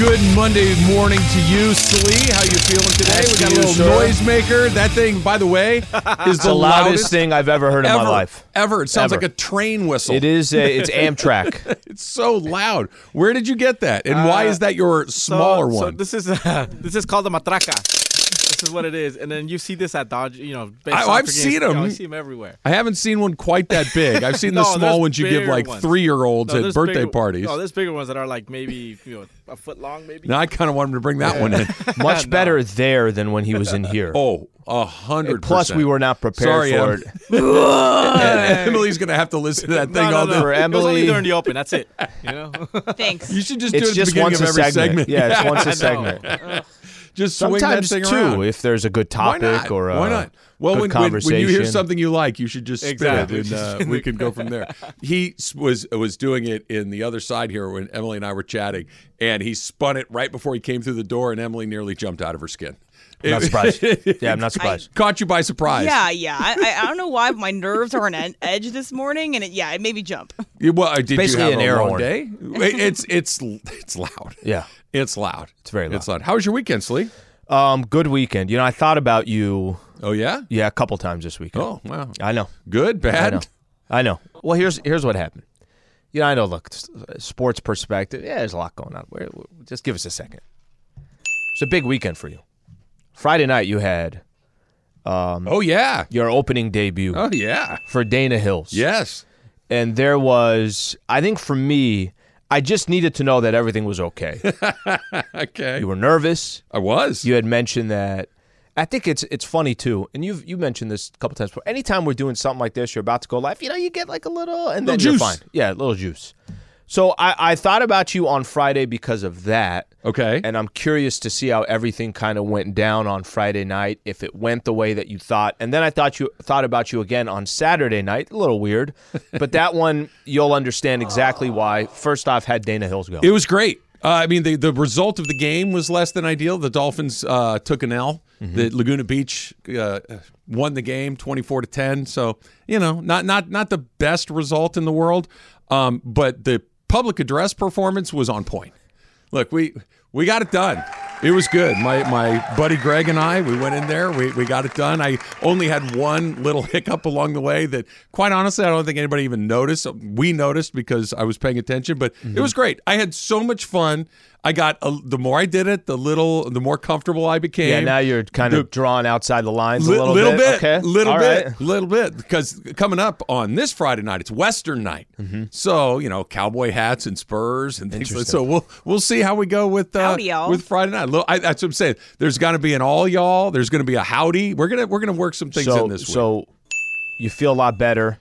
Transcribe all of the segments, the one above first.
Good Monday morning to you, Slee. How you feeling today? Nice we got a little noisemaker. That thing, by the way, is the, the loudest thing I've ever heard in ever, my life. Ever. It sounds Ever. like a train whistle. It is. A, it's Amtrak. It's so loud. Where did you get that? And why is that your smaller so, one? So this is uh, this is called the matraca. This is what it is, and then you see this at Dodge. You know, I, I've games, seen you know, 'em. I see them everywhere. I haven't seen one quite that big. I've seen the small ones you give like ones. three year olds No, at birthday bigger- parties. No, there's bigger ones that are like maybe you know a foot long, maybe. now I kind of want him to bring that one in. Much No. better there than when he was in here. Oh, a hundred. Plus, we were not prepared Sorry, for Em. it. Emily's gonna have to listen to that thing no, no, all no. day. For It was only Emily- during the open. That's it. You know. Thanks. You should just do It's it at the just beginning once of a every segment. segment. Yeah, it's once a segment. Just swing that Sometimes thing two, around. if there's a good Why topic not? or a why not? Well, good when, when, conversation. when you hear something you like, you should just spit Exactly. it, and uh, we can go from there. He s- was was doing it in the other side here when Emily and I were chatting, and he spun it right before he came through the door, and Emily nearly jumped out of her skin. I'm Not surprised. Yeah, I'm not surprised. Caught you by surprise. Yeah, yeah. I, I, I don't know why, but my nerves are on an edge this morning, and it, yeah, it made me jump. You- Well, uh, did Basically you have an a air long horn. day? It's it's it's loud. Yeah. It's loud. It's very It's loud. How was your weekend, Slee? Um, good weekend. You know, I thought about you. Oh yeah. Yeah, a couple times this weekend. Oh wow. I know. Good. I Bad. know. I know. Well, here's here's what happened. You know, I know. Look, sports perspective. Yeah, there's a lot going on. Wait, wait, Just give us a second. It's a big weekend for you. Friday night, you had Oh yeah. your opening debut Oh yeah. for Dana Hills. Yes. and there was. I think for me, I just needed to know that everything was okay. Okay. you were nervous. I was. You had mentioned that. I think it's it's funny too, and you've you mentioned this a couple times. Before. Anytime we're doing something like this, you're about to go live. You know, you get like a little, and then Little you're juice. fine. Yeah, a little juice. So I, I thought about you on Friday because of that, Okay. and I'm curious to see how everything kind of went down on Friday night. If it went the way that you thought, and then I thought you thought about you again on Saturday night. A little weird, but that one you'll understand exactly why. First off, had Dana Hills go. It was great. Uh, I mean, the, the result of the game was less than ideal. The Dolphins uh, took an L. The Laguna Beach uh, won the game, twenty four to ten. So you know, not not not the best result in the world, um, but the public address performance was on point. Look, we we got it done. It was good. My my buddy Greg and I, we went in there. We, we got it done. I only had one little hiccup along the way that, quite honestly, I don't think anybody even noticed. We noticed because I was paying attention, but it was mm-hmm. great. I had so much fun. I got a, the more I did it, the little the more comfortable I became. yeah, now you're kind The- of drawn outside the lines a Li- little, little bit, Okay, little All bit, right. little bit. Because coming up on this Friday night, it's Western night. Mm-hmm. So you know, cowboy hats and spurs and things. like So we'll we'll see how we go with uh, Howdy, y'all. with Friday night. Look, I, that's what I'm saying. There's going to be an all y'all. There's going to be a howdy. We're gonna we're gonna work some things so, in this week. so you feel a lot better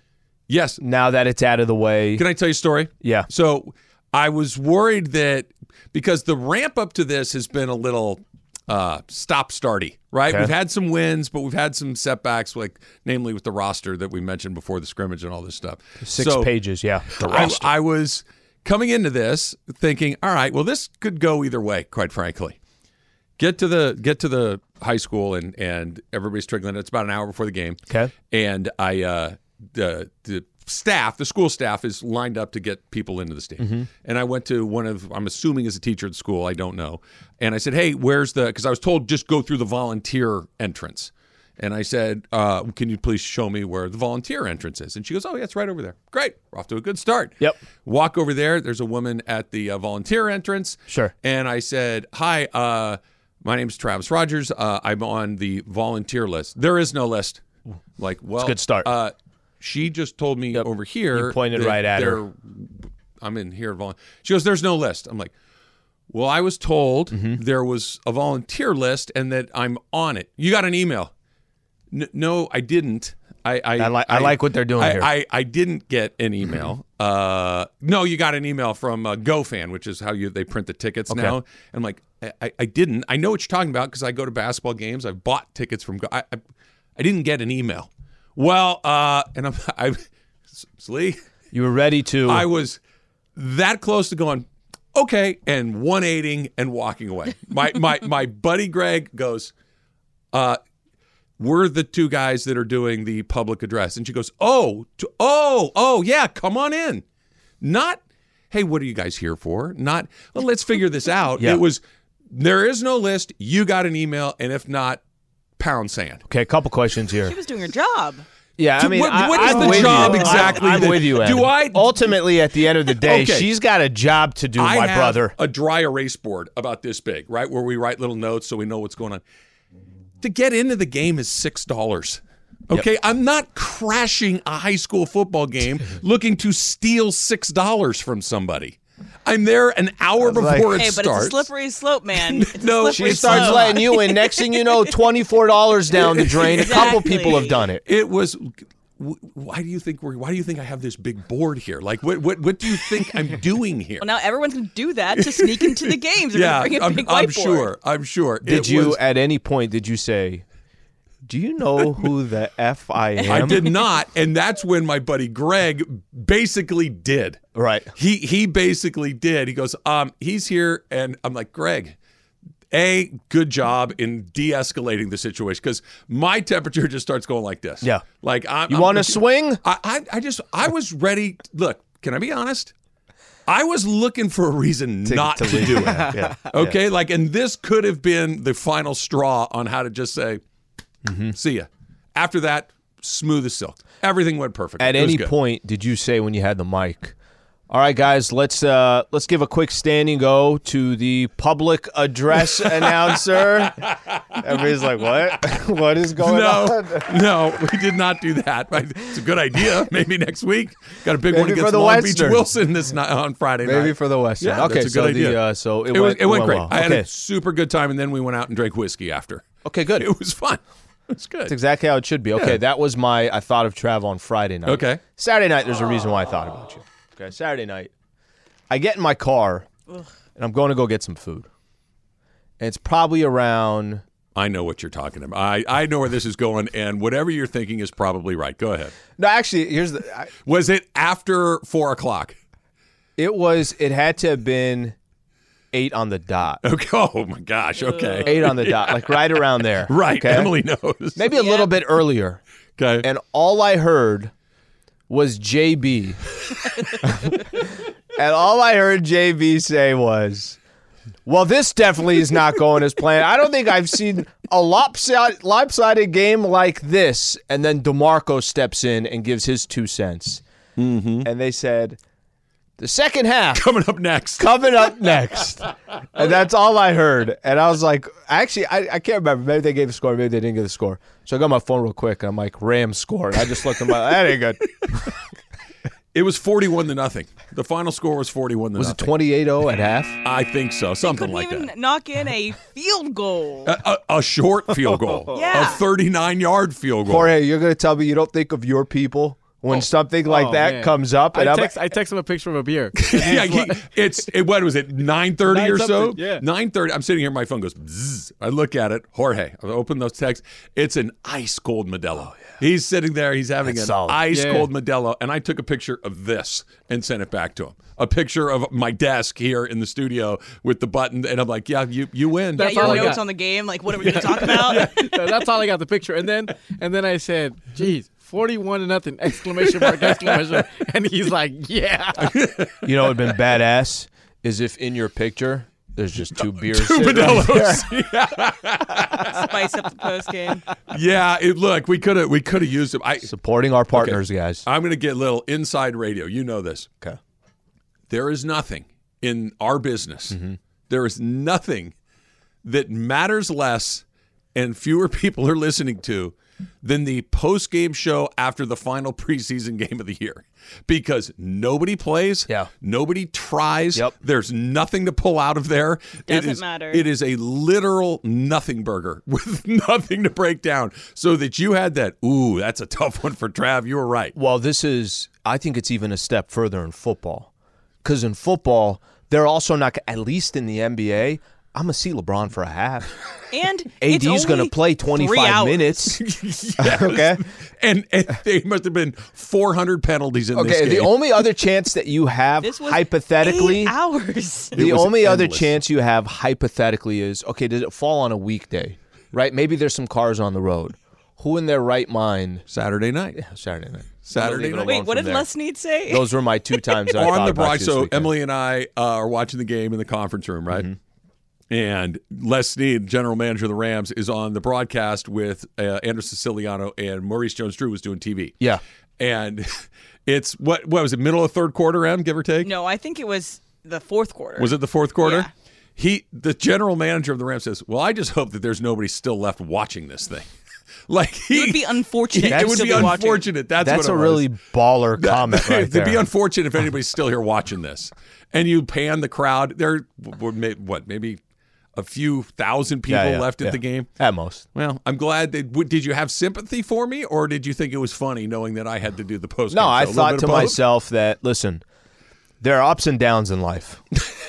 yes, now that it's out of the way. can I tell you a story? Yeah. So I was worried that because the ramp up to this has been a little uh, stop starty, right? Okay. We've had some wins, but we've had some setbacks, like namely with the roster that we mentioned before the scrimmage and all this stuff. Six So pages, yeah. The I, I was coming into this thinking, all right, well, this could go either way, quite frankly. Get to the get to the high school and and everybody's trickling. It's about an hour before the game. Okay. And I uh, the the staff, the school staff, is lined up to get people into the stadium. And I went to one of I'm assuming is a teacher at school. I don't know. And I said, hey, where's the? Because I was told just go through the volunteer entrance. And I said, uh, can you please show me where the volunteer entrance is? And she goes, oh, yeah, it's right over there. Great. We're off to a good start. Yep. Walk over there. There's a woman at the uh, volunteer entrance. Sure. And I said, hi, uh, my name's Travis Rogers. Uh, I'm on the volunteer list. There is no list. Like, well, good start. She just told me over here. You pointed right at her. I'm in here. She goes, there's no list. I'm like, well, I was told Mm-hmm. there was a volunteer list and that I'm on it. You got an email? N- no, I didn't. I I, I like- I like what they're doing I, here. I, I didn't get an email. uh, no, you got an email from uh, GoFan, which is how you they print the tickets now. And I'm like, I, I didn't. I know what you're talking about because I go to basketball games. I've bought tickets from. I, I, I didn't get an email. Well, uh, and I'm I, Slee, You were ready to. I was that close to going okay and 180 and walking away. My my my buddy Greg goes, uh, we're the two guys that are doing the public address, and she goes, oh, t- oh, oh, yeah, come on in. Not, hey, what are you guys here for? Not, well, let's figure this out. Yeah. It was, there is no list. You got an email, and if not, pound sand. okay, a couple questions here. She was doing her job. Yeah, I mean, what- I, what is I'm the with job you. exactly I'm, I'm that- with you. do I- Ultimately, at the end of the day, Okay. she's got a job to do, I my have brother. a dry erase board about this big, right, where we write little notes so we know what's going on. To get into the game is six dollars. Okay, I'm not crashing a high school football game looking to steal six dollars from somebody. I'm there an hour like- before it Hey, but starts. it's a slippery slope, man. It's No, She starts slope. letting you in. Next thing you know, twenty four dollars down the drain. A couple people have done it. It was. Why do you think we're? Why do you think I have this big board here? Like, what? What? What do you think I'm doing here? Well, now everyone's gonna do that to sneak into the games. They're yeah, gonna bring a I'm, big I'm sure. I'm sure. Did It you was- at any point did you say, "Do you know who the f I am"? I did not, and that's when my buddy Greg basically did. Right. He he basically did. He goes, um, he's here, and I'm like, Greg, a good job in de-escalating the situation because my temperature just starts going like this. Yeah. like I'm, You want to swing? I, I I just I was ready. Look, can I be honest? I was looking for a reason not to, do it. Yeah. Okay, like, and this could have been the final straw on how to just say, Mm-hmm. "See ya." After that, smooth as silk. Everything went perfect. At It any point did you say when you had the mic, "All right, guys, let's uh, let's give a quick standing go to the public address announcer." Everybody's like, "What? what is going No, on?" no, we did not do that. It's a good idea. Maybe next week. Got a big one Maybe against for the Long Western. Beach Wilson this night on Friday night. Maybe for the Western. Yeah, okay, that's a so good the idea. uh, so it, it, was went, it went great. well. I had a super good time, and then we went out and drank whiskey after. okay, good. It was fun. It's good. That's exactly how it should be. Okay, Yeah. that was my I thought of travel on Friday night. Okay. Saturday night, there's a reason why I thought about you. Okay, Saturday night, I get in my car and I'm going to go get some food. And it's probably around. I know what you're talking about. I, I know where this is going, and whatever you're thinking is probably right. Go ahead. No, actually, here's the. I, Was it after four o'clock? it was. It had to have been eight on the dot. Okay. Oh my gosh. Okay. Eight on the dot, like right around there. Right. Okay? Emily knows. Maybe a little bit earlier. Okay. and all I heard was JB. and all I heard JB say was, well, this definitely is not going as planned. I don't think I've seen a lopsided, lopsided game like this. And then D'Marco steps in and gives his two cents. Mm-hmm. And they said, the second half Coming up next. coming up next. And that's all I heard. And I was like, actually, I, I can't remember. Maybe they gave a score, maybe they didn't give a score. So I got my phone real quick and I'm like, Rams score. And I just looked at my, that ain't good. It was 41 to nothing. The final score was 41 to nothing. Was it nothing. 28 0 at half? I think so. Something Couldn't like even that. knock in a field goal. A, a, a short field goal. Yeah. A 39 yard field goal. Jorge, you're going to tell me you don't think of your people when oh. something like Oh, that man. comes up? I And I'm, text, I text him a picture of a beer. yeah, he, it's it, what was it? nine thirty or so. yeah. nine thirty. I'm sitting here. My phone goes. Bzzz. I look at it. Jorge. I open those texts. It's an ice cold Modelo. Oh, yeah. He's sitting there. He's having That's an solid. ice Yeah. cold Modelo, and I took a picture of this and sent it back to him. A picture of my desk here in the studio with the button, and I'm like, "Yeah, you you win." yeah, That's your all I notes got. on the game. Like, what are we going to talk about? That's all I got the picture. And then and then I said, geez, 41 to nothing, exclamation mark, exclamation mark. And he's like, yeah. you know what would have been badass is if in your picture, there's just two beers. Two sitting right there. Modelos. Spice up the post game. yeah, it, look, we could have we could have used them. I Supporting our partners, guys. I'm going to get a little inside radio. You know this. Okay. there is nothing in our business. Mm-hmm. there is nothing that matters less and fewer people are listening to than the post game show after the final preseason game of the year. Because nobody plays, Yeah. nobody tries. Yep. There's nothing to pull out of there. it Doesn't is, matter. It is a literal nothing burger with nothing to break down. So that you had that, ooh, that's a tough one for Trav. You were right. Well, this is, I think it's even a step further in football. Because in football, they're also not, at least in the NBA, I'm gonna see LeBron for a half. And it's AD's gonna play 25 minutes. okay. And, and there must have been 400 penalties in this Okay. game. The only other chance that you have This was hypothetically eight hours. The was only other chance you have hypothetically is okay, does it fall on a weekday? Right? Maybe there's some cars on the road. Who in their right mind Saturday night. Yeah, Saturday night? Saturday night. Wait, what did there. Les Snead say? Those were my two times I on the about broadcast. you this So weekend. Emily and I uh, are watching the game in the conference room, right? Mm-hmm. And Les Snead, general manager of the Rams, is on the broadcast with uh, Andrew Siciliano and Maurice Jones-Drew was doing TV. Yeah. and it's what what was it? Middle of third quarter, M, give or take. no, I think it was the fourth quarter. Was it the fourth quarter? Yeah. He, the general manager of the Rams, says, "Well, I just hope that there's nobody still left watching this thing." like he It would be unfortunate. It would still be unfortunate. That's, That's what a was. really baller comment right It'd there. be unfortunate if anybody's still here watching this. And you pan the crowd. There were may- what maybe a few thousand people Yeah, yeah, left at yeah. the game. At most. Well, I'm glad that. w- Did you have sympathy for me, or did you think it was funny knowing that I had to do the post? No, I show? A little thought to myself that listen, there are ups and downs in life.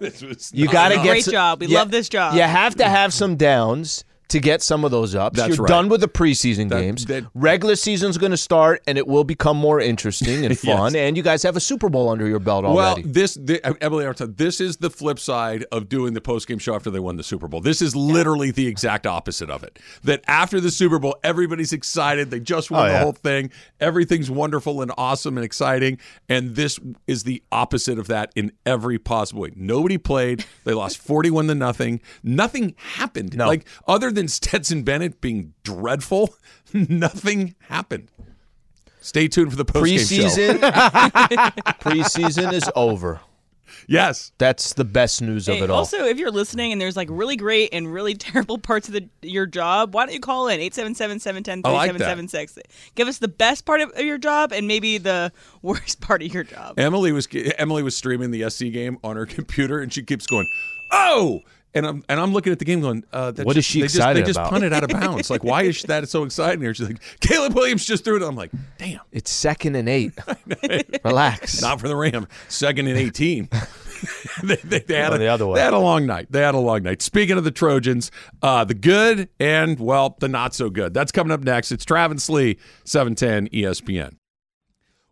This was You got to enough. get Great some- job. We Yeah, love this job. You have to have some downs to get some of those ups. That's You're right. done with the preseason That- games. that- Regular season's going to start, and it will become more interesting and fun. Yes. And you guys have a Super Bowl under your belt already. Well, this the, uh, Emily, I'm telling you, this is the flip side of doing the post game show after they won the Super Bowl. This is literally the exact opposite of it. That after the Super Bowl, everybody's excited. They just won Oh, the yeah. whole thing. Everything's wonderful and awesome and exciting. And this is the opposite of that in every possible way. Nobody played. They lost 41 to nothing. Nothing happened. No. Like other than Stetson Bennett being dreadful, nothing happened. Stay tuned for the post game show. preseason, preseason is over. Yes. That's the best news of it all. Also, if you're listening and there's like really great and really terrible parts of the, your job, why don't you call in 877-710-3776? Like. Give us the best part of your job and maybe the worst part of your job. Emily was Emily was streaming the SC game on her computer, and she keeps going, "Oh!" And I'm and I'm looking at the game, going, uh, What just, is she they just, excited They just about? punted out of bounds. Like, why is that so exciting here? She's like, Caleb Williams just threw it. I'm like, damn, it's second and eight. Relax. not for the Ram. Second and 18. they, they, they had a, the other way. They had a long night. They had a long night. Speaking of the Trojans, uh, the good and well, the not so good. That's coming up next. It's Travis Lee, E 710 ESPN.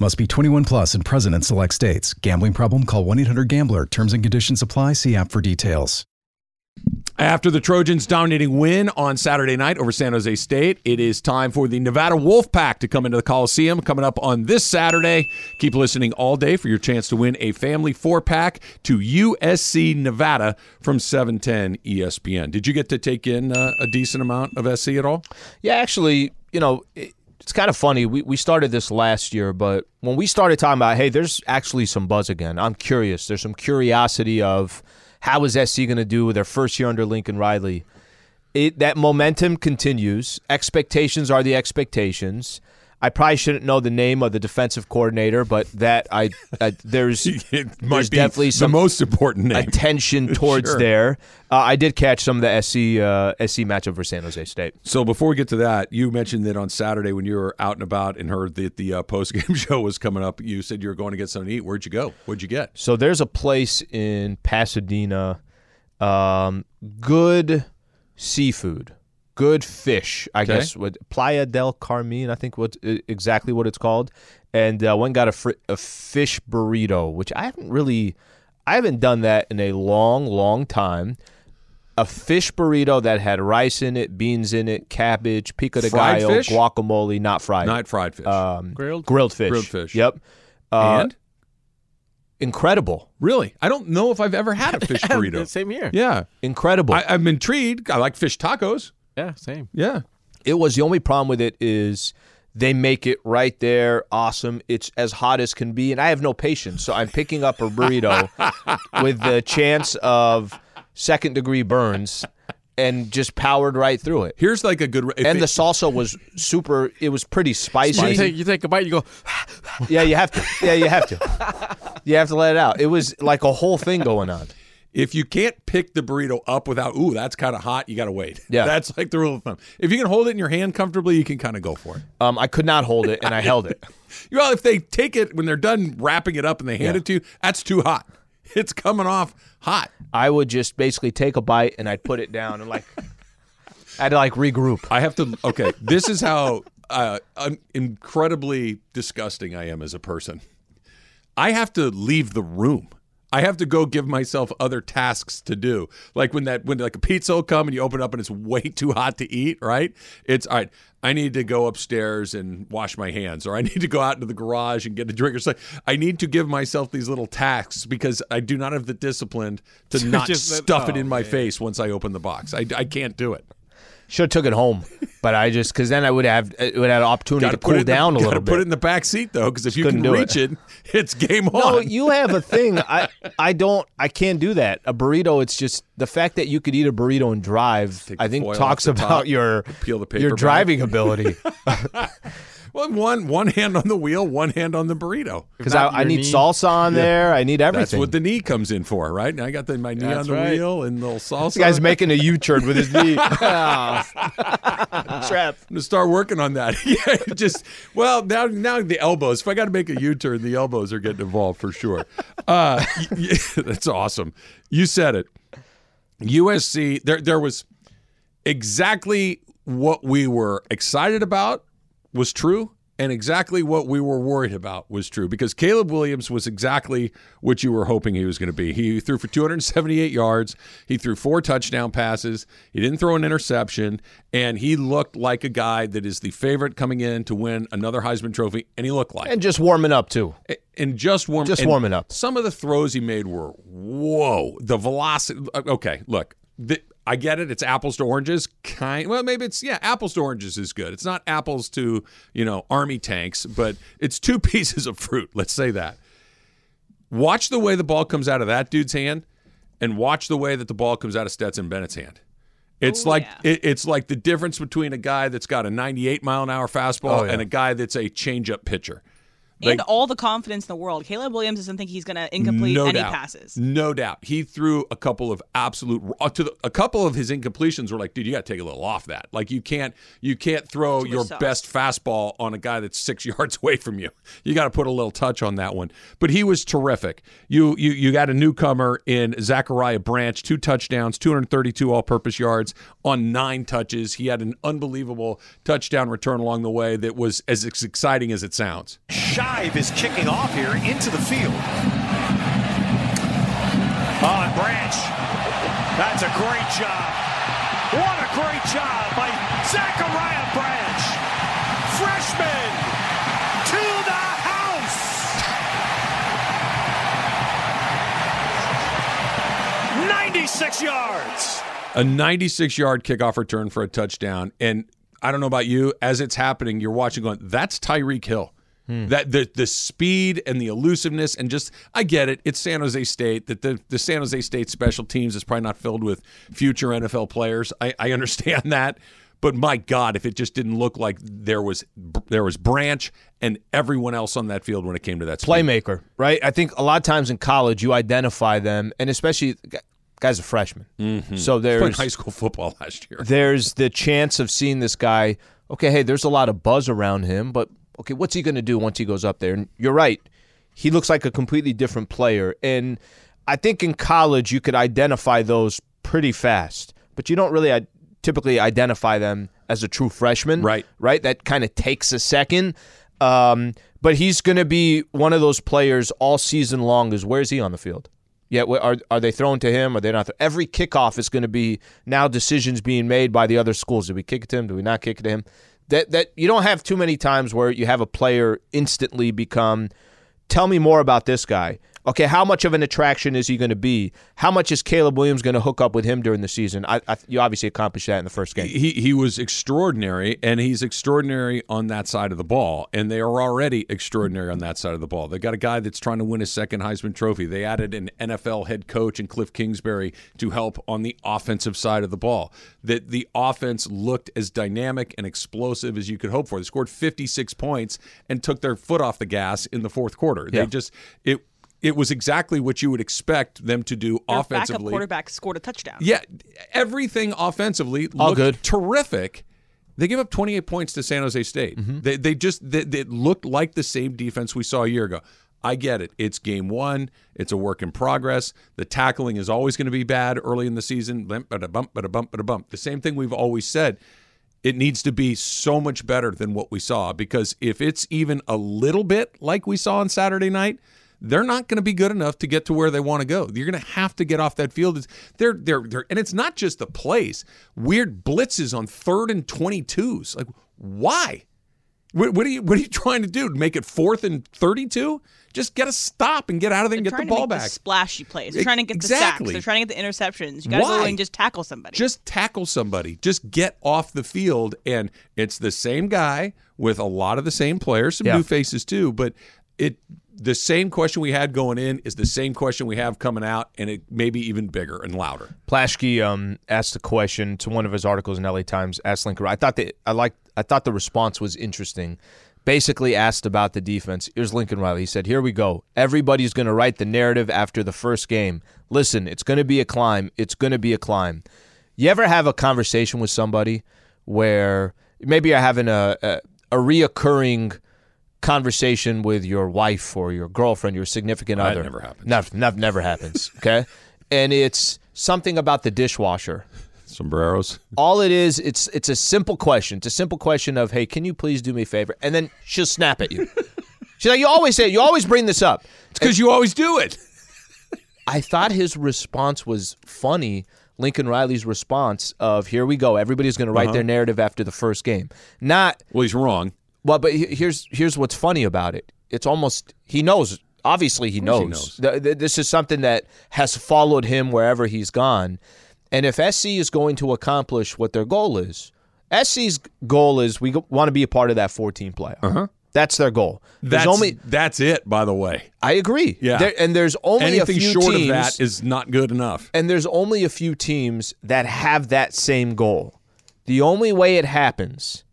Must be 21 plus and present in select states. Gambling problem? Call 1 800 Gambler. Terms and conditions apply. See app for details. After the Trojans' dominating win on Saturday night over San Jose State, it is time for the Nevada Wolfpack to come into the Coliseum coming up on this Saturday. Keep listening all day for your chance to win a family four pack to USC Nevada from 710 ESPN. Did you get to take in uh, a decent amount of SC at all? Yeah, actually, you know, it, it's kind of funny. We we started this last year, but when we started talking about, hey, there's actually some buzz again. I'm curious. There's some curiosity of how is SC going to do with their first year under Lincoln Riley. It that momentum continues. Expectations are the expectations. I probably shouldn't know the name of the defensive coordinator, but that I, I there's there's definitely the some most important name. attention towards Sure. there. Uh, I did catch some of the SC uh, SC matchup for San Jose State. So before we get to that, you mentioned that on Saturday when you were out and about and heard that the uh, post game show was coming up, you said you were going to get something to eat. Where'd you go? What'd you get? So there's a place in Pasadena, um, good seafood, good fish. I Okay. guess what Playa del Carmen, I think what exactly what it's called. And uh, one got a, fr- a fish burrito, which I haven't really, I haven't done that in a long, long time. a fish burrito that had rice in it, beans in it, cabbage, pico de Fried gallo, fish? guacamole, not fried, Not fried fish. um, Grilled? grilled fish. Grilled fish. Yep. Uh, and incredible, really, I don't know if I've ever had a fish burrito. Same here. yeah, incredible. I, I'm intrigued. I like fish tacos. Yeah, same. Yeah. It was the only problem with it is they make it right there, awesome. It's as hot as can be, and I have no patience, so I'm picking up a burrito with the chance of second degree burns, and just powered right through it. Here's like a good. And it- the salsa was super. It was pretty spicy. You take, you take a bite, you go, Yeah, you have to. Yeah, you have to. You have to let it out. It was like a whole thing going on. If you can't pick the burrito up without, ooh, that's kind of hot, you got to wait. Yeah. That's like the rule of thumb. If you can hold it in your hand comfortably, you can kind of go for it. Um, I could not hold it, and I held it. Well, if they take it when they're done wrapping it up and they hand Yeah. it to you, that's too hot. It's coming off hot. I would just basically take a bite and I'd put it down and like I had to like regroup. I have to. Okay, this is how uh, incredibly disgusting I am as a person. I have to leave the room. I have to go give myself other tasks to do. Like when that when like a pizza will come and you open it up and it's way too hot to eat, right? It's all right. I need to go upstairs and wash my hands, or I need to go out into the garage and get a drink or something. I need to give myself these little tasks because I do not have the discipline to not Just stuff it oh, in my man. face once I open the box. I, I can't do it. Should have took it home, but I just because then I would have it would have an opportunity Gotta to cool it in the- down a little Put it in the back seat though, because if you can reach it. it's game no, on. you have a thing. I I don't. I can't do that. A burrito. It's just the fact that you could eat a burrito and drive. I think talks about top, your peel the paper your back. driving ability. well, one one hand on the wheel, one hand on the burrito. Because I, I need knee. salsa on there. I need everything. That's what the knee comes in for, right? And I got the, my knee That's on the right. wheel and the little salsa. this guy's making a U-turn with his knee. Trap. I'm gonna start working on that. yeah, just well now now the elbows. If I got to make a U-turn, the elbows are getting involved for sure. Uh, y- y- that's awesome. You said it. USC. There there was exactly what we were excited about was true. And exactly what we were worried about was true because Caleb Williams was exactly what you were hoping he was going to be. He threw for 278 yards. He threw four touchdown passes. He didn't throw an interception. And he looked like a guy that is the favorite coming in to win another Heisman Trophy. And he looked like And just warming up too. and just warm, Just warming up. Some of the throws he made were whoa. The velocity. Okay, look, the, I get it. It's apples to oranges. Kind. Well, maybe it's yeah. Apples to oranges is good. It's not apples to you know army tanks, but it's two pieces of fruit. Let's say that. Watch the way the ball comes out of that dude's hand, and watch the way that the ball comes out of Stetson Bennett's hand. It's Oh, like yeah. it, it's like the difference between a guy that's got a 98 mile an hour fastball Oh, yeah. and a guy that's a changeup pitcher. And Like- all the confidence in the world. Caleb Williams doesn't think he's going to incomplete no any doubt. passes. No doubt. He threw a couple of absolute uh, to the, a couple of his incompletions were like, dude, you got to take a little off that. Like you can't you can't throw Twist your off. best fastball on a guy that's 6 yards away from you. You got to put a little touch on that one. But he was terrific. You you you got a newcomer in Zachariah Branch, two touchdowns, 232 all-purpose yards on 9 touches. He had an unbelievable touchdown return along the way that was as exciting as it sounds. Shive is kicking off here into the field. Oh, On Branch. That's a great job. What a great job by Zachariah Branch. Freshman to the house. 96 yards. a 96 yard kickoff return for a touchdown. And I don't know about you, as it's happening, you're watching going, that's Tyreek Hill. That the the speed and the elusiveness and just I get it. It's San Jose State. That the, the San Jose State special teams is probably not filled with future NFL players. I, I understand that. But my God, if it just didn't look like there was there was Branch and everyone else on that field when it came to that speed. playmaker, right? I think a lot of times in college you identify them, and especially guys are freshmen. Mm-hmm. So there's high school football last year. there's the chance of seeing this guy. Okay, hey, there's a lot of buzz around him, but okay, what's he going to do once he goes up there? And you're right, he looks like a completely different player. And I think in college you could identify those pretty fast, but you don't really uh, typically identify them as a true freshman, Right. Right. That kind of takes a second. Um, but he's going to be one of those players all season long. Is where is he on the field? Yeah, are are they thrown to him? Are they not? Every kickoff is going to be now decisions being made by the other schools. Do we kick it to him? Do we not kick it to him? That that you don't have too many times where you have a player instantly become. Tell me more about this guy. Okay, how much of an attraction is he going to be? How much is Caleb Williams going to hook up with him during the season? I, I, you obviously accomplished that in the first game. He he was extraordinary, and he's extraordinary on that side of the ball. And they are already extraordinary on that side of the ball. They got a guy that's trying to win his second Heisman Trophy. They added an NFL head coach and Kliff Kingsbury to help on the offensive side of the ball. That the offense looked as dynamic and explosive as you could hope for. They scored 56 points and took their foot off the gas in the fourth quarter. Yeah. They just it. It was exactly what you would expect them to do Their offensively. backup quarterback scored a touchdown. Yeah, everything offensively All looked good. terrific. They give up 28 points to San Jose State. Mm-hmm. They, they just they, they looked like the same defense we saw a year ago. I get it. It's game one. It's a work in progress. The tackling is always going to be bad early in the season. Blimp, bada bump, bada bump, bada bump. The same thing we've always said. It needs to be so much better than what we saw because if it's even a little bit like we saw on Saturday night, they're not going to be good enough to get to where they want to go. You're going to have to get off that field. It's- They're they're they're and it's not just the plays. Weird blitzes on third and 22s. Like why? What, what are you what are you trying to do? Make it fourth and 32? Just get a stop and get out of there and They're get the trying ball to make back. the splashy plays. They're trying to get the sacks. They're trying to get the interceptions. You got to go Why? and just tackle somebody. Just tackle somebody. Just get off the field. And it's the same guy with a lot of the same players, some Yeah. new faces too. But it the same question we had going in is the same question we have coming out, and it may be even bigger and louder. Plaschke um, asked a question to one of his articles in LA Times. Asked Lincoln. I thought that I liked. I thought the response was interesting. Basically, asked about the defense. Here's Lincoln Riley. He said, "Here we go. Everybody's going to write the narrative after the first game. Listen, it's going to be a climb. It's going to be a climb. You ever have a conversation with somebody where maybe you're having a a, a reoccurring conversation with your wife or your girlfriend, your significant That other? never happens. Never, never, never happens. Okay, and it's something about the dishwasher. Sombreros. All it is, it's it's a simple question. It's a simple question of, hey, can you please do me a favor? And then she'll snap at you. She's like, you always say, it. you always bring this up. It's because you always do it. I thought his response was funny. Lincoln Riley's response of, here we go. Everybody's going to write their uh-huh. narrative after the first game. Not Well, he's wrong. Well, but here's here's what's funny about it. It's almost he knows. Obviously, he knows. he knows. Th- th- This is something that has followed him wherever he's gone. And if SC is going to accomplish what their goal is, SC's goal is we want to be a part of that 14 playoff. Uh-huh. That's their goal. There's That's only. that's it. By the way, I agree. Yeah. There- and there's only anything a few short teams, of that is not good enough. and there's only a few teams that have that same goal. The only way it happens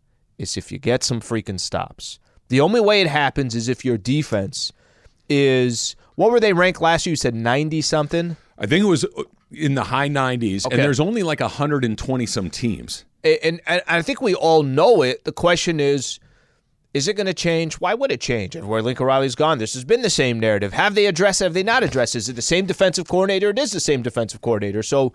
is if you get some freaking stops. The only way it happens is if your defense is what were they ranked last year? You said 90 something. I think it was uh, in the high 90s, Okay. and there's only like 120 some teams. And, and I think we all know it. The question is, is it going to change? Why would it change? And where Lincoln Riley's gone, this has been the same narrative. Have they addressed it? Have they not addressed it? Is it the same defensive coordinator? It is the same defensive coordinator. So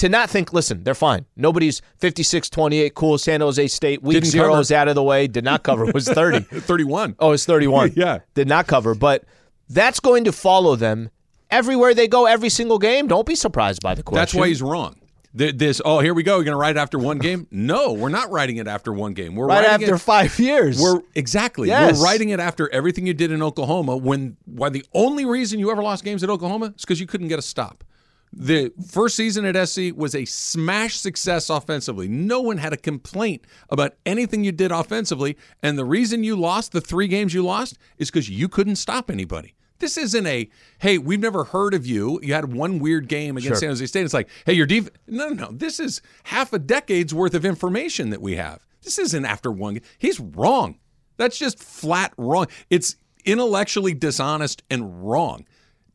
to not think, listen, they're fine. Nobody's 56 28, cool. San Jose State, week Didn't zero cover. is out of the way. Did not cover. Was 30. 31. Oh, it's 31. Yeah. Did not cover. But that's going to follow them everywhere they go, every single game. Don't be surprised by the question. That's why he's wrong. This, oh, here we go. You're going to write it after one game? No, we're not writing it after one game. We're right writing after it, five years. We're exactly. Yes. We're writing it after everything you did in Oklahoma. When why the only reason you ever lost games at Oklahoma is because you couldn't get a stop. The first season at SC was a smash success offensively. No one had a complaint about anything you did offensively, and the reason you lost the three games you lost is because you couldn't stop anybody. This isn't a hey, we've never heard of you. You had one weird game against San Jose State. It's like, hey, your def no, no, no. This is half a decade's worth of information that we have. This isn't after one. He's wrong. That's just flat wrong. It's intellectually dishonest and wrong.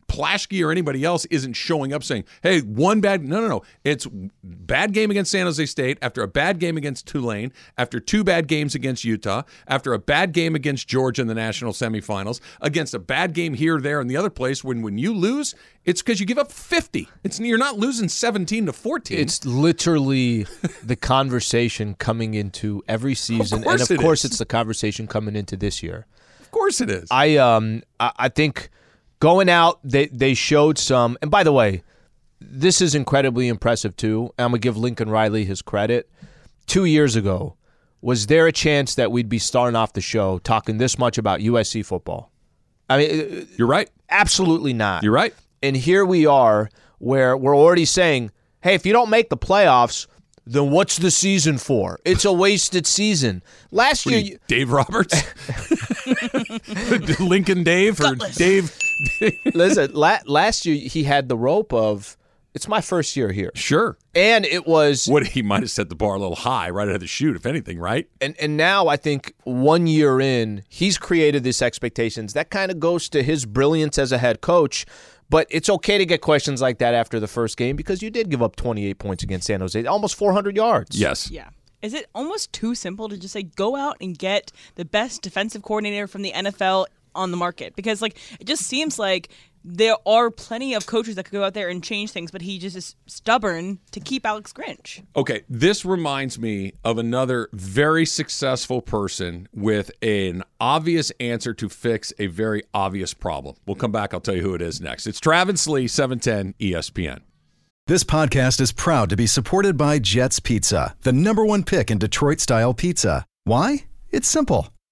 Plaschke or anybody else isn't showing up saying, "Hey, one bad." No, no, no. It's bad game against San Jose State after a bad game against Tulane, after two bad games against Utah, after a bad game against Georgia in the national semifinals, against a bad game here, there, and the other place. When when you lose, it's because you give up fifty. It's you're not losing seventeen to fourteen. It's literally the conversation coming into every season, course and of it course, is. it's the conversation coming into this year. of course it is. I um I, I think Going out, they they showed some. And by the way, this is incredibly impressive too. I'm gonna give Lincoln Riley his credit. Two years ago, was there a chance that we'd be starting off the show talking this much about USC football? I mean, uh, uh, You're right. absolutely not. You're right. And here we are, where we're already saying, "Hey, if you don't make the playoffs." Then what's the season for? It's a wasted season. Last year, you- Dave Roberts, Lincoln Dave, or Dave? listen, la- last year he had the rope of it's my first year here, Sure. and it was What he might have set the bar a little high right out of the chute, if anything, right? and and now I think one year in, he's created these expectations that kind of goes to his brilliance as a head coach. But it's okay to get questions like that after the first game because you did give up 28 points against San Jose, almost 400 yards. Yes. Yeah. Is it almost too simple to just say go out and get the best defensive coordinator from the NFL on the market? Because like it just seems like there are plenty of coaches that could go out there and change things, but he just is stubborn to keep Alex Grinch. Okay, this reminds me of another very successful person with an obvious answer to fix a very obvious problem. We'll come back. I'll tell you who it is next. It's Travis Lee, E 710 ESPN. This podcast is proud to be supported by Jets Pizza, the number one pick in Detroit style pizza. Why? It's simple.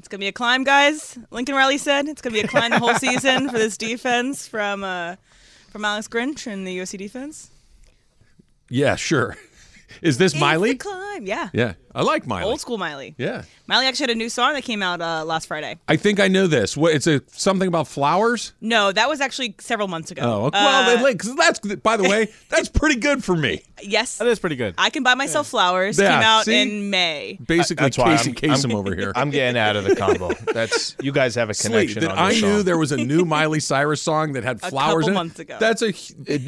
It's gonna be a climb, guys. Lincoln Riley said it's gonna be a climb the whole season for this defense from uh, from Alex Grinch and the USC defense. Yeah, sure. Is this Miley? It's the climb, yeah. Yeah, I like Miley. Old school Miley. Yeah. Miley actually had a new song that came out uh, last Friday. I think I know this. What? It's a something about flowers. No, that was actually several months ago. Oh, okay. well, Uh, they- 'cause that's by the way, that's pretty good for me. yes, That is pretty good. I can buy myself flowers. Yeah, Came out see? in May. Basically, That's why Casey I'm- Kasem over here. I'm getting out of the combo. That's you guys have a Sweet, connection. that on I this knew there was a new Miley Cyrus song that had A flowers couple in it. months ago. That's a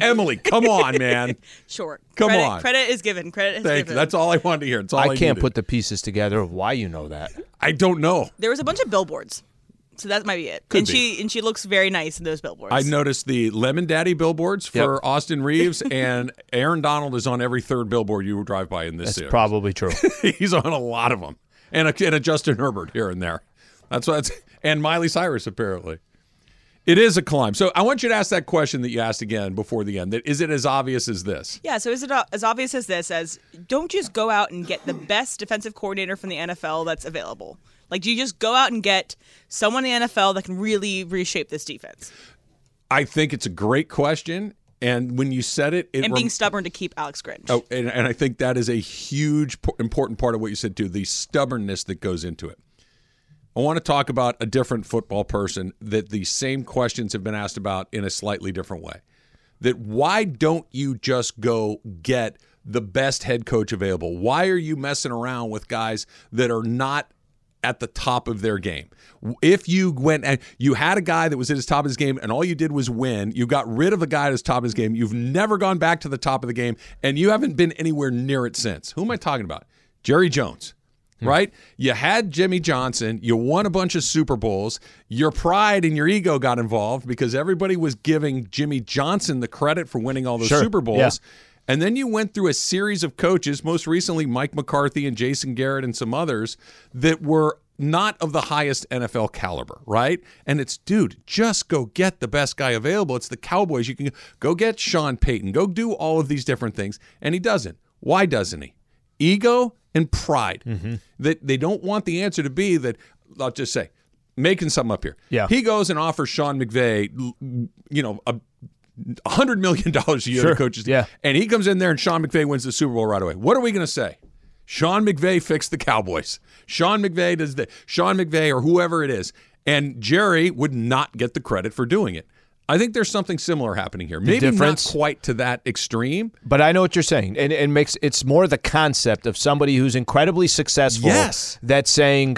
Emily. Come on, man. Short. Come credit, on. Credit is given. Credit is Thank you. given. That's all I wanted to hear. That's all I, I can't needed. put the pieces together of why you know that. I don't know. There was a bunch of billboards, so that might be it. Could and be. she and she looks very nice in those billboards. I noticed the Lemon Daddy billboards for Yep. Austin Reaves, and Aaron Donald is on every third billboard you drive by in this That's series. probably true. He's on a lot of them, and a, and a Justin Herbert here and there. That's what. It's, and Miley Cyrus apparently. It is a climb. So I want you to ask that question that you asked again before the end. That is it as obvious as this? Yeah, so is it uh, as obvious as this? As don't just go out and get the best defensive coordinator from the NFL that's available. Like, do you just go out and get someone in the NFL that can really reshape this defense? I think it's a great question, and when you said it, it and rem- being stubborn to keep Alex Grinch. Oh, and, and I think that is a huge, important part of what you said too. The stubbornness that goes into it. I want to talk about a different football person that the same questions have been asked about in a slightly different way. That why don't you just go get the best head coach available? Why are you messing around with guys that are not at the top of their game? If you went and you had a guy that was at his top of his game and all you did was win, you got rid of a guy at his top of his game, you've never gone back to the top of the game, and you haven't been anywhere near it since. Who am I talking about? Jerry Jones right? You had Jimmy Johnson, you won a bunch of Super Bowls, your pride and your ego got involved because everybody was giving Jimmy Johnson the credit for winning all those Sure, Super Bowls. yeah. And then you went through a series of coaches, most recently Mike McCarthy and Jason Garrett and some others that were not of the highest NFL caliber, right? And it's, dude, just go get the best guy available. It's the Cowboys. You can go get Sean Payton, go do all of these different things. And he doesn't. Why doesn't he? Ego and pride. Mm-hmm. That they don't want the answer to be that, I'll just say, making something up here. Yeah. He goes and offers Sean McVay, you know, a hundred million dollars a year Sure. to coaches. Yeah. And he comes in there and Sean McVay wins the Super Bowl right away. What are we going to say? Sean McVay fixed the Cowboys. Sean McVay does the Sean McVay or whoever it is. And Jerry would not get the credit for doing it. I think there's something similar happening here. Maybe not quite to that extreme. But I know what you're saying, and it makes it's more the concept of somebody who's incredibly successful. Yes. that's saying,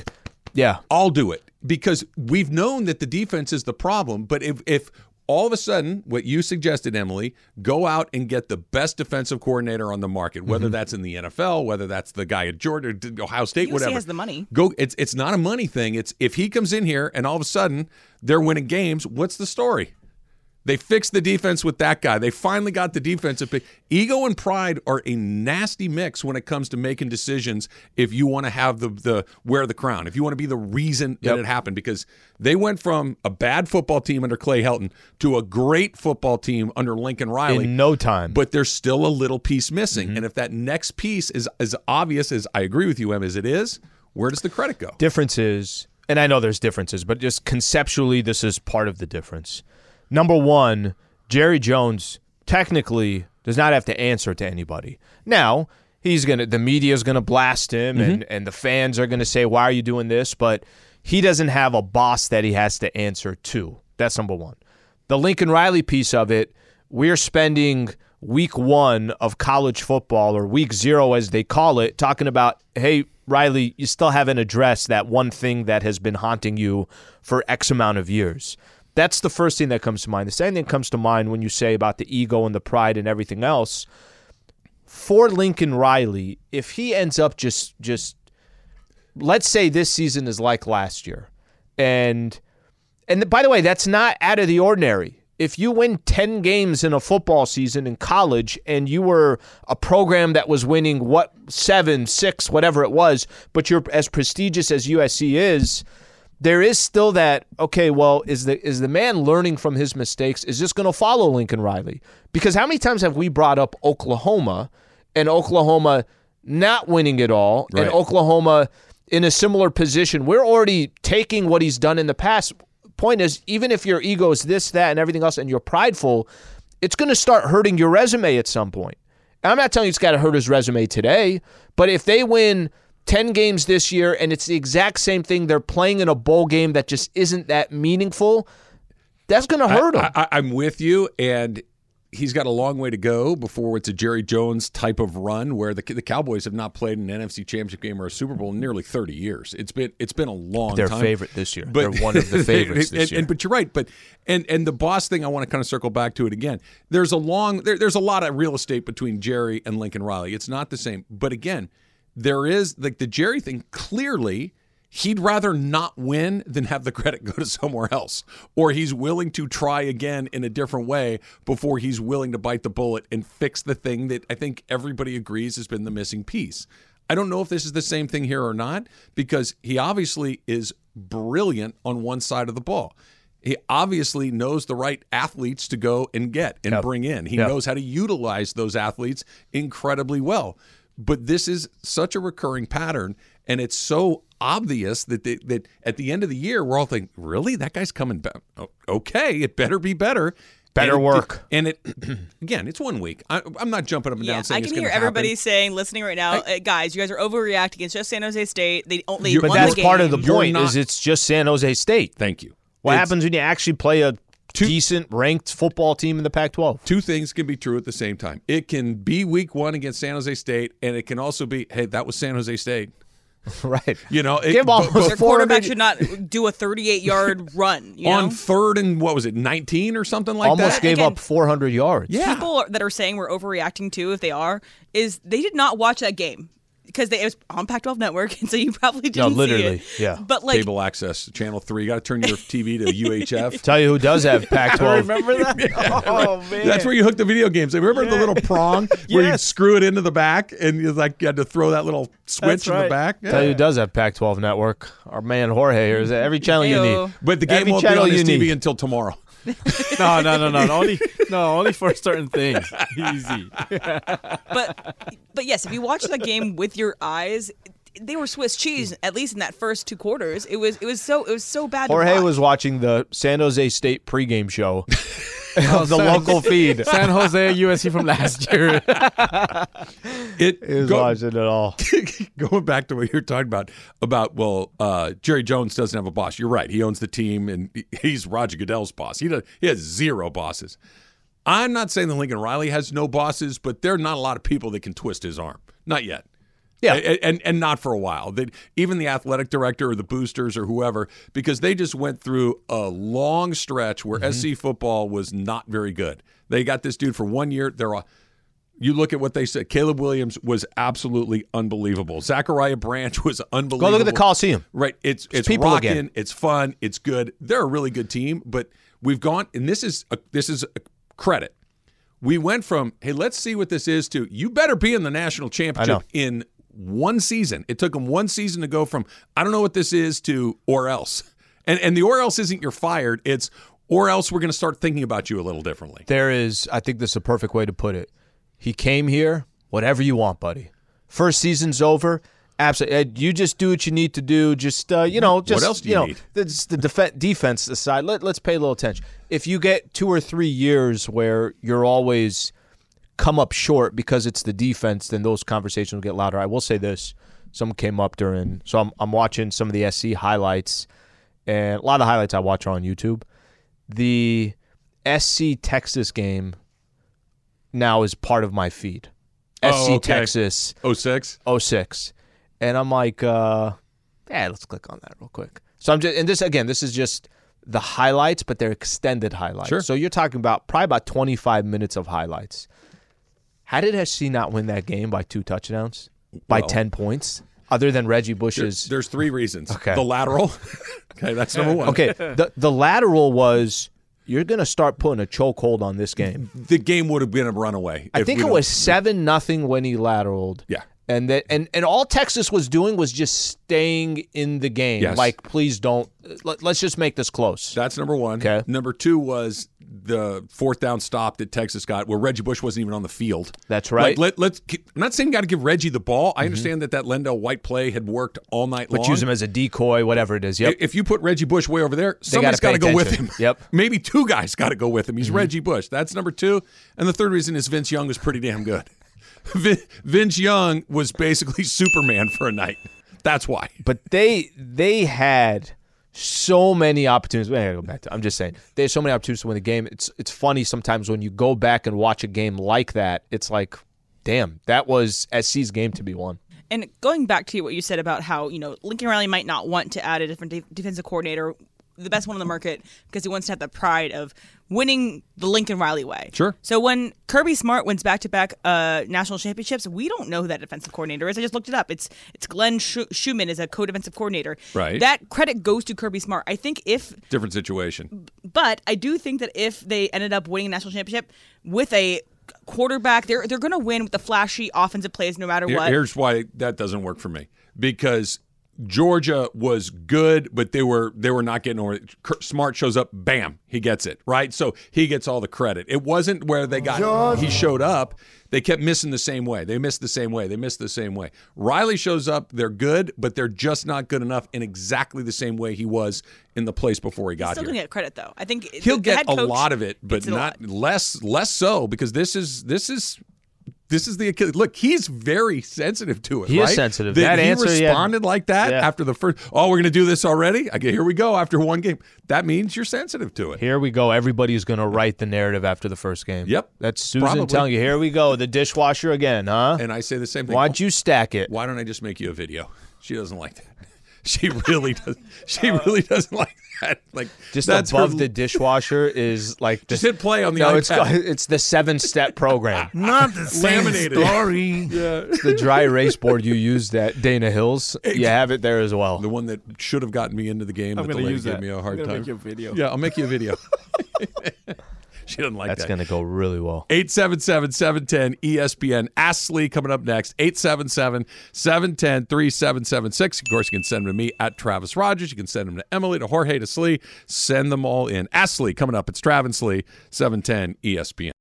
yeah, I'll do it because we've known that the defense is the problem. But if if all of a sudden, what you suggested, Emily, go out and get the best defensive coordinator on the market, Mm-hmm. whether that's in the NFL, whether that's the guy at Georgia, Ohio State, USC whatever. has the money. Go. It's it's not a money thing. It's if he comes in here and all of a sudden they're winning games. What's the story? They fixed the defense with that guy. They finally got the defensive pick. Ego and pride are a nasty mix when it comes to making decisions. If you want to have the the wear the crown, if you want to be the reason that Yep. it happened, because they went from a bad football team under Clay Helton to a great football team under Lincoln Riley In no time. but there's still a little piece missing. Mm-hmm. And if that next piece is as obvious as I agree with you, Em, as it is, where does the credit go? difference is, and I know there's differences, but just conceptually, this is part of the difference. Number one, Jerry Jones technically does not have to answer to anybody. Now, he's gonna the media is gonna blast him mm-hmm. and, and the fans are gonna say, Why are you doing this? But he doesn't have a boss that he has to answer to. That's number one. The Lincoln Riley piece of it, we're spending week one of college football or week zero as they call it, talking about, hey, Riley, you still haven't addressed that one thing that has been haunting you for X amount of years. That's the first thing that comes to mind. The second thing comes to mind when you say about the ego and the pride and everything else, for Lincoln Riley, if he ends up just just let's say this season is like last year. And and by the way, that's not out of the ordinary. If you win 10 games in a football season in college and you were a program that was winning what 7, 6, whatever it was, but you're as prestigious as USC is, there is still that okay, well, is the is the man learning from his mistakes? Is this going to follow Lincoln Riley? Because how many times have we brought up Oklahoma and Oklahoma not winning it all and Oklahoma in a similar position? We're already taking what he's done in the past. Point is, even if your ego is this, that, and everything else, and you're prideful, it's going to start hurting your resume at some point. And I'm not telling you it's got to hurt his resume today, but if they win 10 games this year and it's the exact same thing, they're playing in a bowl game that just isn't that meaningful, that's going to hurt him. I, I, I'm with you, and he's got a long way to go before it's a Jerry Jones type of run where the the Cowboys have not played an NFC Championship game or a Super Bowl in nearly 30 years. It's been it's been a long Their time. favorite this year. They're one of the favorites this and, year. And, but you're right. But and and the boss thing, I want to kind of circle back to it again. There's a long there, there's a lot of real estate between Jerry and Lincoln Riley. It's not the same. But again, there is like the Jerry thing. Clearly, he'd rather not win than have the credit go to somewhere else, or he's willing to try again in a different way before he's willing to bite the bullet and fix the thing that I think everybody agrees has been the missing piece. I don't know if this is the same thing here or not because he obviously is brilliant on one side of the ball. He obviously knows the right athletes to go and get and Yep. bring in. He Yep. knows how to utilize those athletes incredibly well. But this is such a recurring pattern, and it's so obvious that they, that at the end of the year we're all thinking, "Really, that guy's coming back? Okay, it better be better." Better And it- work. and it again, it's one week. I, I'm not jumping up and down Yeah, saying I can gonna hear happen. everybody saying, listening right now, uh, guys, you guys are overreacting. It's just San Jose State. They only You're- but won that's the part of the point not- is it's just San Jose State. Thank you. What happens when you actually play a decent ranked football team in the Pac-12? two things can be true at the same time. It can be week one against San Jose State, and it can also be, hey, that was San Jose State. right. You know, it, Give but- almost but Their quarterback should not do a 38 yard run. You know? on third and what was it, 19 or something like almost that? Almost gave Again, up 400 yards. Yeah. People that are saying we're overreacting too, if they are, is they did not watch that game because it was on Pac-12 Network, and so you probably didn't see literally, it. yeah. But like, Cable access, channel three. You got to turn your TV to UHF. Tell you who does have Pac-12. Remember that? Oh man, That's where you hook the video games. Remember the little prong where you screw it into the back, and you like you had to throw that little switch That's in the right. back. Tell you who does have Pac-12 network. Our man Jorge here is every channel you need. But the game Every won't be on his TV need. until tomorrow. no, no, no, no, only no, only for certain things. Easy. but but yes, if you watch that game with your eyes, they were Swiss cheese. At least in that first two quarters, it was it was so it was so bad. Jorge to watch. was watching the San Jose State pregame show of the local feed. San Jose USC from last year. It He was go- watching it all. going back to what you're talking about about well uh, jerry jones doesn't have a boss you're right he owns the team and he's roger goodell's boss he, does, he has zero bosses i'm not saying that lincoln riley has no bosses but there are not a lot of people that can twist his arm not yet Yeah. A- and and not for a while. That even the athletic director or the boosters or whoever, because they just went through a long stretch where Mm-hmm. SC football was not very good. They got this dude for one year. They're all. You look at what they said. Caleb Williams was absolutely unbelievable. Zachariah Branch was unbelievable. Go look at the Coliseum. Right. It's it's people rocking. again. It's fun. It's good. They're a really good team, but we've gone and this is a, this is a credit. We went from hey, let's see what this is to you better be in the national championship in one season. It took them one season to go from I don't know what this is to or else. And and the or else isn't you're fired. It's or else we're going to start thinking about you a little differently. There is, I think this is a perfect way to put it. He came here, whatever you want, buddy. First season's over. Absolutely, you just do what you need to do. Just uh, you know, just what else do you know, need? That's the def- defense aside. Let, let's pay a little attention. If you get two or three years where you're always come up short because it's the defense, then those conversations will get louder. I will say this: some came up during, so I'm I'm watching some of the SC highlights, and a lot of the highlights I watch are on YouTube. The SC Texas game now is part of my feed. Oh, SC okay. Texas 06? 06. And I'm like, uh, yeah, let's click on that real quick. So I'm just, and this again, this is just the highlights, but they're extended highlights. Sure. So you're talking about probably about 25 minutes of highlights. How did SC not win that game by two touchdowns? By Well- 10 points? Other than Reggie Bush's. there's three reasons. Okay. The lateral. okay, that's number one. Okay. The, the lateral was you're going to start putting a chokehold on this game. The game would have been a runaway. I think it was seven nothing when he lateraled. Yeah. And that and, and all Texas was doing was just staying in the game. Yes. Like, please don't. Let, let's just make this close. That's number one. Okay. Number two was the fourth down stop that Texas got, where Reggie Bush wasn't even on the field. That's right. Like, let, let's. I'm not saying got to give Reggie the ball. I understand that that LenDale White play had worked all night but long. use him as a decoy, whatever it is. Yep. If you put Reggie Bush way over there, somebody's got gotta go with him. Yep. Mm-hmm. Maybe two guys got to go with him. He's Reggie Bush. That's number two. And the third reason is Vince Young was pretty damn good. Vin- Vince Young was basically Superman for a night. That's why. but they they had so many opportunities. I go back to, I'm just saying they had so many opportunities to win the game. It's it's funny sometimes when you go back and watch a game like that. It's like, damn, that was SC's game to be won. And going back to what you said about how you know Lincoln Riley might not want to add a different de- defensive coordinator, the best one on the market, because he wants to have the pride of winning the Lincoln Riley way. Sure. So when Kirby Smart wins back-to-back uh, national championships, we don't know who that defensive coordinator is. I just looked it up. It's it's Glenn Schu- Schumann is a co-defensive coordinator. Right. That credit goes to Kirby Smart. I think if Different situation. but I do think that if they ended up winning a national championship with a quarterback, they're they're going to win with the flashy offensive plays no matter what. Here's why that doesn't work for me because Georgia was good, but they were they were not getting over. it. Smart shows up, bam, he gets it right. So he gets all the credit. It wasn't where they got he showed up. They kept missing the same way. They missed the same way. They missed the same way. Riley shows up. They're good, but they're just not good enough in exactly the same way he was in the place before he got Still here. going to get credit though. I think He'll the get head a lot of it, but gets it not less less so because this is this is this is the Achilles. Look, he's very sensitive to it. He is sensitive. That, That he answer, yeah. responded like that Yeah. after the first. Oh, we're going to do this already. I get here we go after one game. That means you're sensitive to it. Here we go. Everybody's going to write the narrative after the first game. Yep. That's Susan Probably. telling you, here we go. The dishwasher again, huh? And I say the same thing. Why'd you stack it? Why don't I just make you a video? She doesn't like that. She really does. She uh, really doesn't like that. Like Just that's her- above the dishwasher is like the, Just hit play on the no, it's iPad. it's the seven step program. Not the same Laminated. story. the dry erase board you used at Dana Hills. You have it there as well. the one that should have gotten me into the game. I'm but the gonna use gave that. me a I'm hard gonna time. make you a video. Yeah, I'll make you a video. she doesn't like That's that. That's going to go really well. 877 710 ESPN. Ask Sli coming up next. 877 710 3776. Of course, you can send them to me at Travis Rogers. You can send them to Emily, to Jorge, to Sli. Send them all in. Ask Sli coming up. It's Travis Lee, 710 ESPN.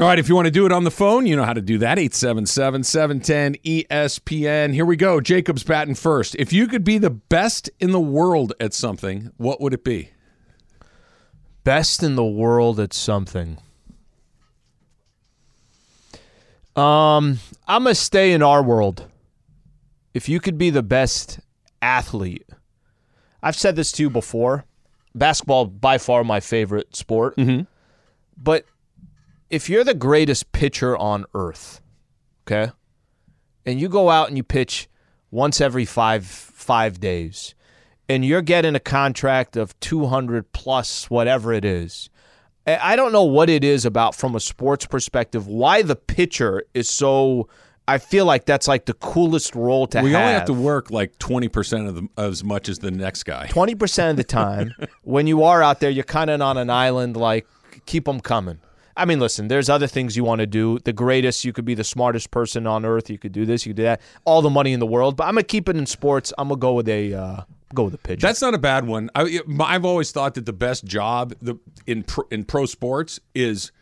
All right, if you want to do it on the phone, you know how to do that. 877 710 ESPN. Here we go. Jacob's batting first. If you could be the best in the world at something, what would it be? Best in the world at something. Um, I'm gonna stay in our world. If you could be the best athlete, I've said this to you before. Basketball by far my favorite sport. But if you're the greatest pitcher on earth, okay, and you go out and you pitch once every five five days, and you're getting a contract of two hundred plus whatever it is. I don't know what it is about from a sports perspective why the pitcher is so. I feel like that's like the coolest role to we have. only have to work like twenty percent of the as much as the next guy. Twenty percent of the time, when you are out there, you're kind of on an island. Like, keep them coming. I mean, listen. There's other things you want to do. The greatest, you could be the smartest person on earth. You could do this. You could do that. All the money in the world. But I'm gonna keep it in sports. I'm gonna go with a uh, go with a pitcher. That's not a bad one. I, I've always thought that the best job the, in pro, in pro sports is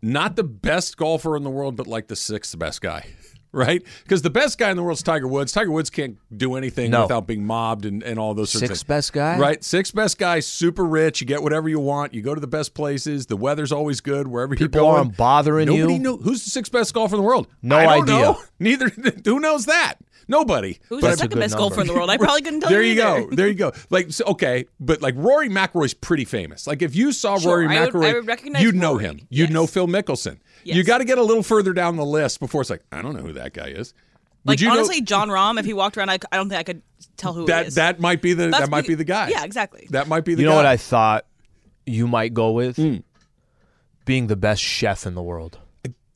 not the best golfer in the world, but like the sixth best guy, right? Because the best guy in the world is Tiger Woods. Tiger Woods can't do anything No. without being mobbed and, and all those sorts of Sixth things. best guy? right? Sixth best guy, super rich. You get whatever you want. You go to the best places. The weather's always good wherever People you're going. aren't bothering Nobody you? know who's the sixth best golfer in the world. No idea. know. Neither. Who knows that? Nobody. Who's But the second best golfer in the world? I probably couldn't tell there you. There you go. There you go. Like so, okay, but like Rory McIlroy's pretty famous. Like if you saw Sure, Rory I McIlroy, I would recognize you'd know Rory. him. You'd Yes. know Phil Mickelson. You got to get a little further down the list before it's like I don't know who that guy is. Would Like you know- honestly, Jon Rahm. If he walked around, I don't think I could tell who that he is. that might be the That's that might be- be the guy. Yeah, exactly. That might be the you guy. know what I thought you might go with? Hmm. Being the best chef in the world.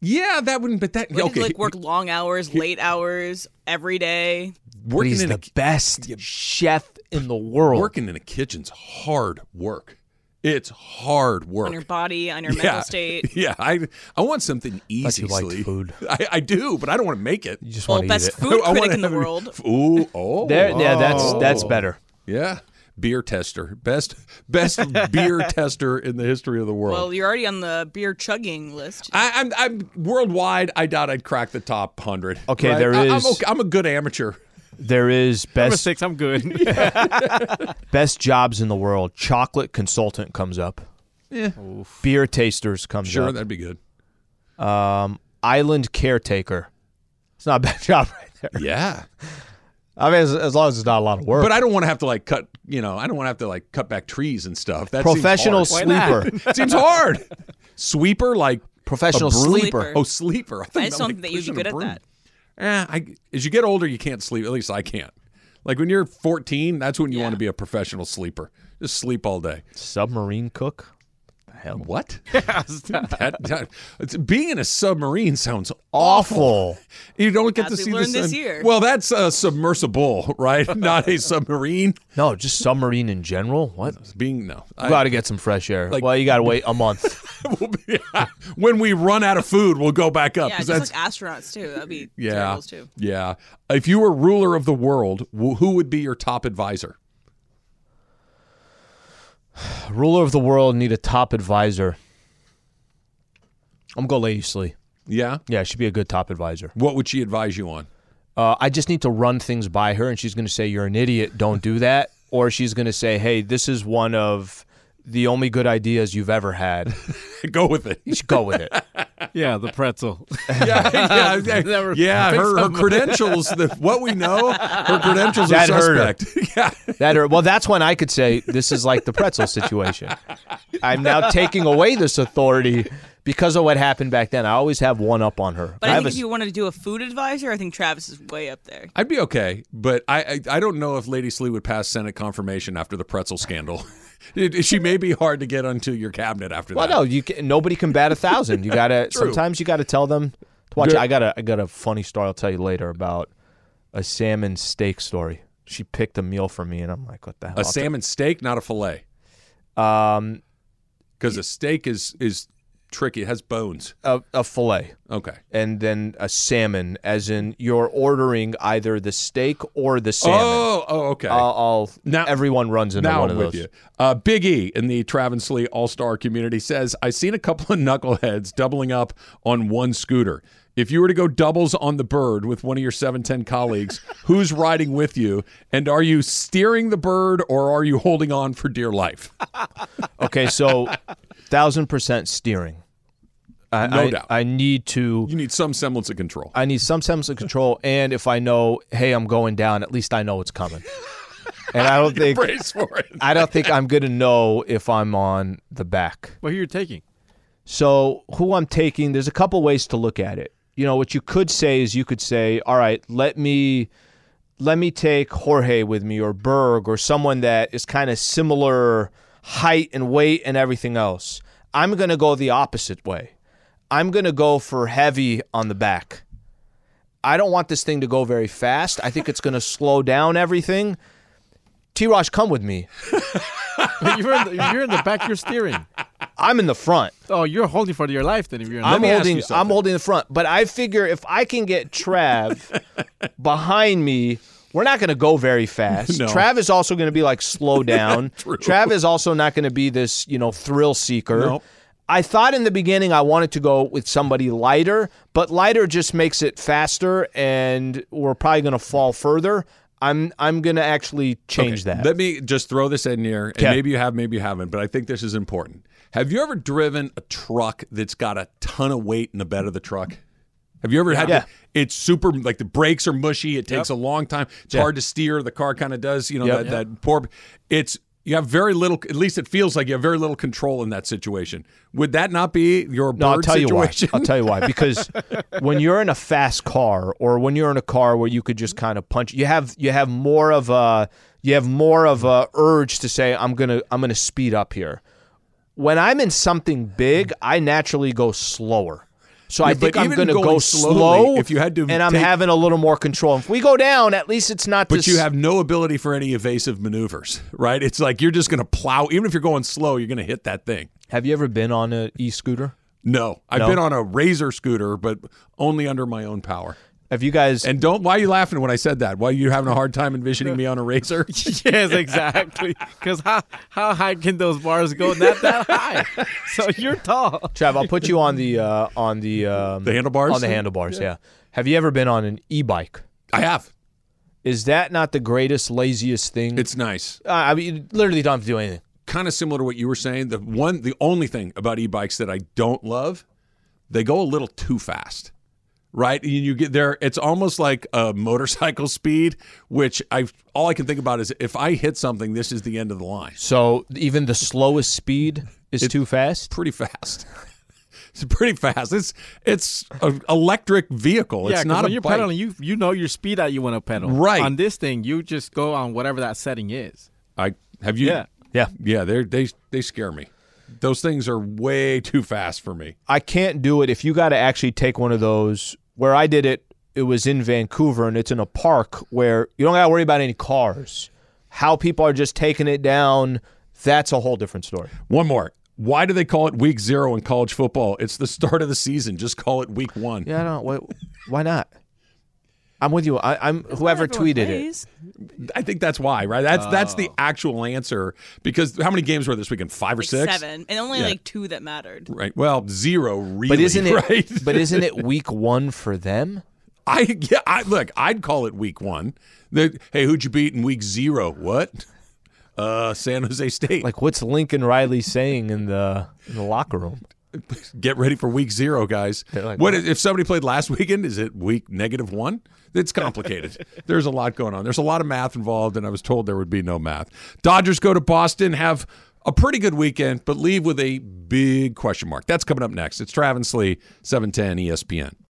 Yeah, that wouldn't. But that Would okay. like work long hours, late hours, every day? But working he's in the a best chef in the world. working in a kitchen's hard work. It's hard work. On your body, on your yeah, mental state. yeah. I I want something easy. you liked Sli. food. I, I do, but I don't want to make it. You just Well, want to eat best it. food I wanna critic in the have it- world. Ooh, oh, There, yeah, that's that's Oh. better. Yeah. Beer tester. Best best beer tester in the history of the world. Well, you're already on the beer chugging list. I, I'm, I'm worldwide. I doubt I'd crack the top hundred. Okay, right? there I, I'm, okay, I'm a good amateur. There is Number best six, I'm good. best jobs in the world. Chocolate consultant comes up. Yeah, Beer tasters comes sure, up. that'd be good. Um, island caretaker. It's not a bad job right there. Yeah, I mean, as, as long as it's not a lot of work. but I don't want to have to like cut. You know, I don't want to have to like cut back trees and stuff. That seems Professional hard. sleeper. seems hard. Sweeper, like Professional sleeper. Oh, sleeper. thought I you just meant, don't like, think that you'd be good at that. Eh, I, as you get older, you can't sleep. At least I can't. Like when you're 14, that's when you Yeah. want to be a professional sleeper. Just sleep all day. Submarine cook. The hell. What? that, that- it's- being in a submarine sounds Awful. You don't get As to see the learned this sun. year. Well, that's a submersible, right? Not a submarine. No, just submarine in general. What? Being no. You got to get some fresh air. Like- well, you got to wait a month. We'll be- when we run out of food, we'll go back up. Yeah, 'cause just that's like astronauts too. That'd be yeah, too. yeah. If you were ruler of the world, who would be your top advisor? Ruler of the world need a top advisor. I'm gonna go Lady Sli. Yeah. Yeah, she'd be a good top advisor. What would she advise you on? Uh, I just need to run things by her, and she's going to say, "You're an idiot. Don't do that," or she's going to say, "Hey, this is one of the only good ideas you've ever had. go with it. You should go with it." yeah, the pretzel. yeah, yeah, yeah. Never yeah her, her credentials, the, what we know, her credentials That are hurt her. suspect. yeah. That or well, that's when I could say this is like the pretzel situation. I'm now taking away this authority because of what happened back then. I always have one up on her. But I, have think a if you wanted to do a food advisor, I think Travis is way up there. I'd be okay, but I, I I don't know if Lady Sli would pass Senate confirmation after the pretzel scandal. It- she may be hard to get onto your cabinet after Well, that. no, you can, nobody can bat a thousand. You gotta sometimes you gotta tell them to watch. Good. it. I got a I got a funny story I'll tell you later about a salmon steak story. She picked a meal for me, and I'm like, what the hell? a salmon steak, not a fillet, Um, because a steak is is tricky. It has bones. a, a fillet, Okay. and then a salmon, as in you're ordering either the steak or the salmon. Oh, oh, okay. I'll, I'll Now- everyone runs into now one I'm of with those. you. Uh, Big E in the Travis Lee All Star community says, "I've seen a couple of knuckleheads doubling up on one scooter. If you were to go doubles on the bird with one of your 710 colleagues, who's riding with you? And are you steering the bird or are you holding on for dear life? Okay, so thousand percent steering. I, No I- doubt. I need to. You need some semblance of control. I need some semblance of control, and if I know, hey, I'm going down, at least I know it's coming. And I don't think Brace for it. I don't think I'm gonna know if I'm on the back. Well, who you're taking? So who I'm taking, there's a couple ways to look at it. You know, what you could say is you could say, all right, let me let me take Jorge with me or Berg or someone that is kind of similar height and weight and everything else. I'm going to go the opposite way. I'm going to go for heavy on the back. I don't want this thing to go very fast. I think it's going to slow down everything. T. Rosh, come with me. you're, in the, you're in the back. You're steering. I'm in the front. Oh, you're holding for your life then. If you're in I'm holding. I'm holding the front, but I figure if I can get Trav behind me, we're not going to go very fast. No. Trav is also going to be like slow down. Trav is also not going to be this, you know, thrill seeker. No. I thought in the beginning I wanted to go with somebody lighter, but lighter just makes it faster, and we're probably going to fall further. I'm I'm going to actually change Okay, that. Let me just throw this in here, and Okay. maybe you have, maybe you haven't, but I think this is important. Have you ever driven a truck that's got a ton of weight in the bed of the truck? Have you ever had? Yeah. It's super like the brakes are mushy. It takes a long time. It's Yeah. hard to steer. The car kind of does. You know Yep. that that poor. It's you have very little. At least it feels like you have very little control in that situation. Would that not be your bird No, I'll tell situation? you why. I'll tell you why. Because when you're in a fast car, or when you're in a car where you could just kind of punch, you have you have more of a you have more of a urge to say, I'm gonna I'm gonna speed up here. When I'm in something big, I naturally go slower. So I think I'm going to go slowly, slow. if you had to and I'm take- having a little more control. If we go down, at least it's not. But this, you have no ability for any evasive maneuvers, right? It's like you're just going to plow. Even if you're going slow, you're going to hit that thing. Have you ever been on an e-scooter? No, I've No? been on a razor scooter, but only under my own power. Have you guys? And don't. Why are you laughing when I said that? Why are you having a hard time envisioning me on a razor? yes, exactly. Because how how high can those bars go? Not that high. So you're tall. Trav, I'll put you on the uh, on the um, The handlebars? On the handlebars, yeah. Have you ever been on an e-bike? I have. Is that not the greatest, laziest thing? It's nice. Uh, I mean, you literally don't have to do anything. Kind of similar to what you were saying. The one, the only thing about e-bikes that I don't love, they go a little too fast. Right, and you get there. It's almost like a motorcycle speed, which I all I can think about is if I hit something, this is the end of the line. So even the slowest speed is too fast. Pretty fast. it's pretty fast. It's it's an electric vehicle. yeah, It's 'cause not when a you're bike. pedaling, you you know your speed that you want to pedal. Right. On this thing, you just go on whatever that setting is. I have you. Yeah. Yeah. yeah. They they they scare me. Those things are way too fast for me. I can't do it if you got to actually take one of those. Where I did it, it was in Vancouver, and it's in a park where you don't got to worry about any cars. How people are just taking it down, that's a whole different story. One more. Why do they call it week zero in college football? It's the start of the season. Just call it week one. Yeah, I don't. Why, why not? I'm with you. I, I'm whoever Everyone tweeted it. I think that's why, right? That's that's the actual answer. Because how many games were this weekend? Five or Like six? seven, and only Yeah. like two that mattered. Right. Well, zero really. But isn't it? right? But isn't it week one for them? I yeah. I look. I'd call it week one. The, hey, who'd you beat in week zero? What? Uh, San Jose State. Like, what's Lincoln Riley saying in the in the locker room? get ready for week zero, guys. Like, what what? if somebody played last weekend? Is it week negative one? It's complicated. There's a lot going on. There's a lot of math involved, and I was told there would be no math. Dodgers go to Boston, have a pretty good weekend, but leave with a big question mark. That's coming up next. It's Travis Lee, 710 ESPN.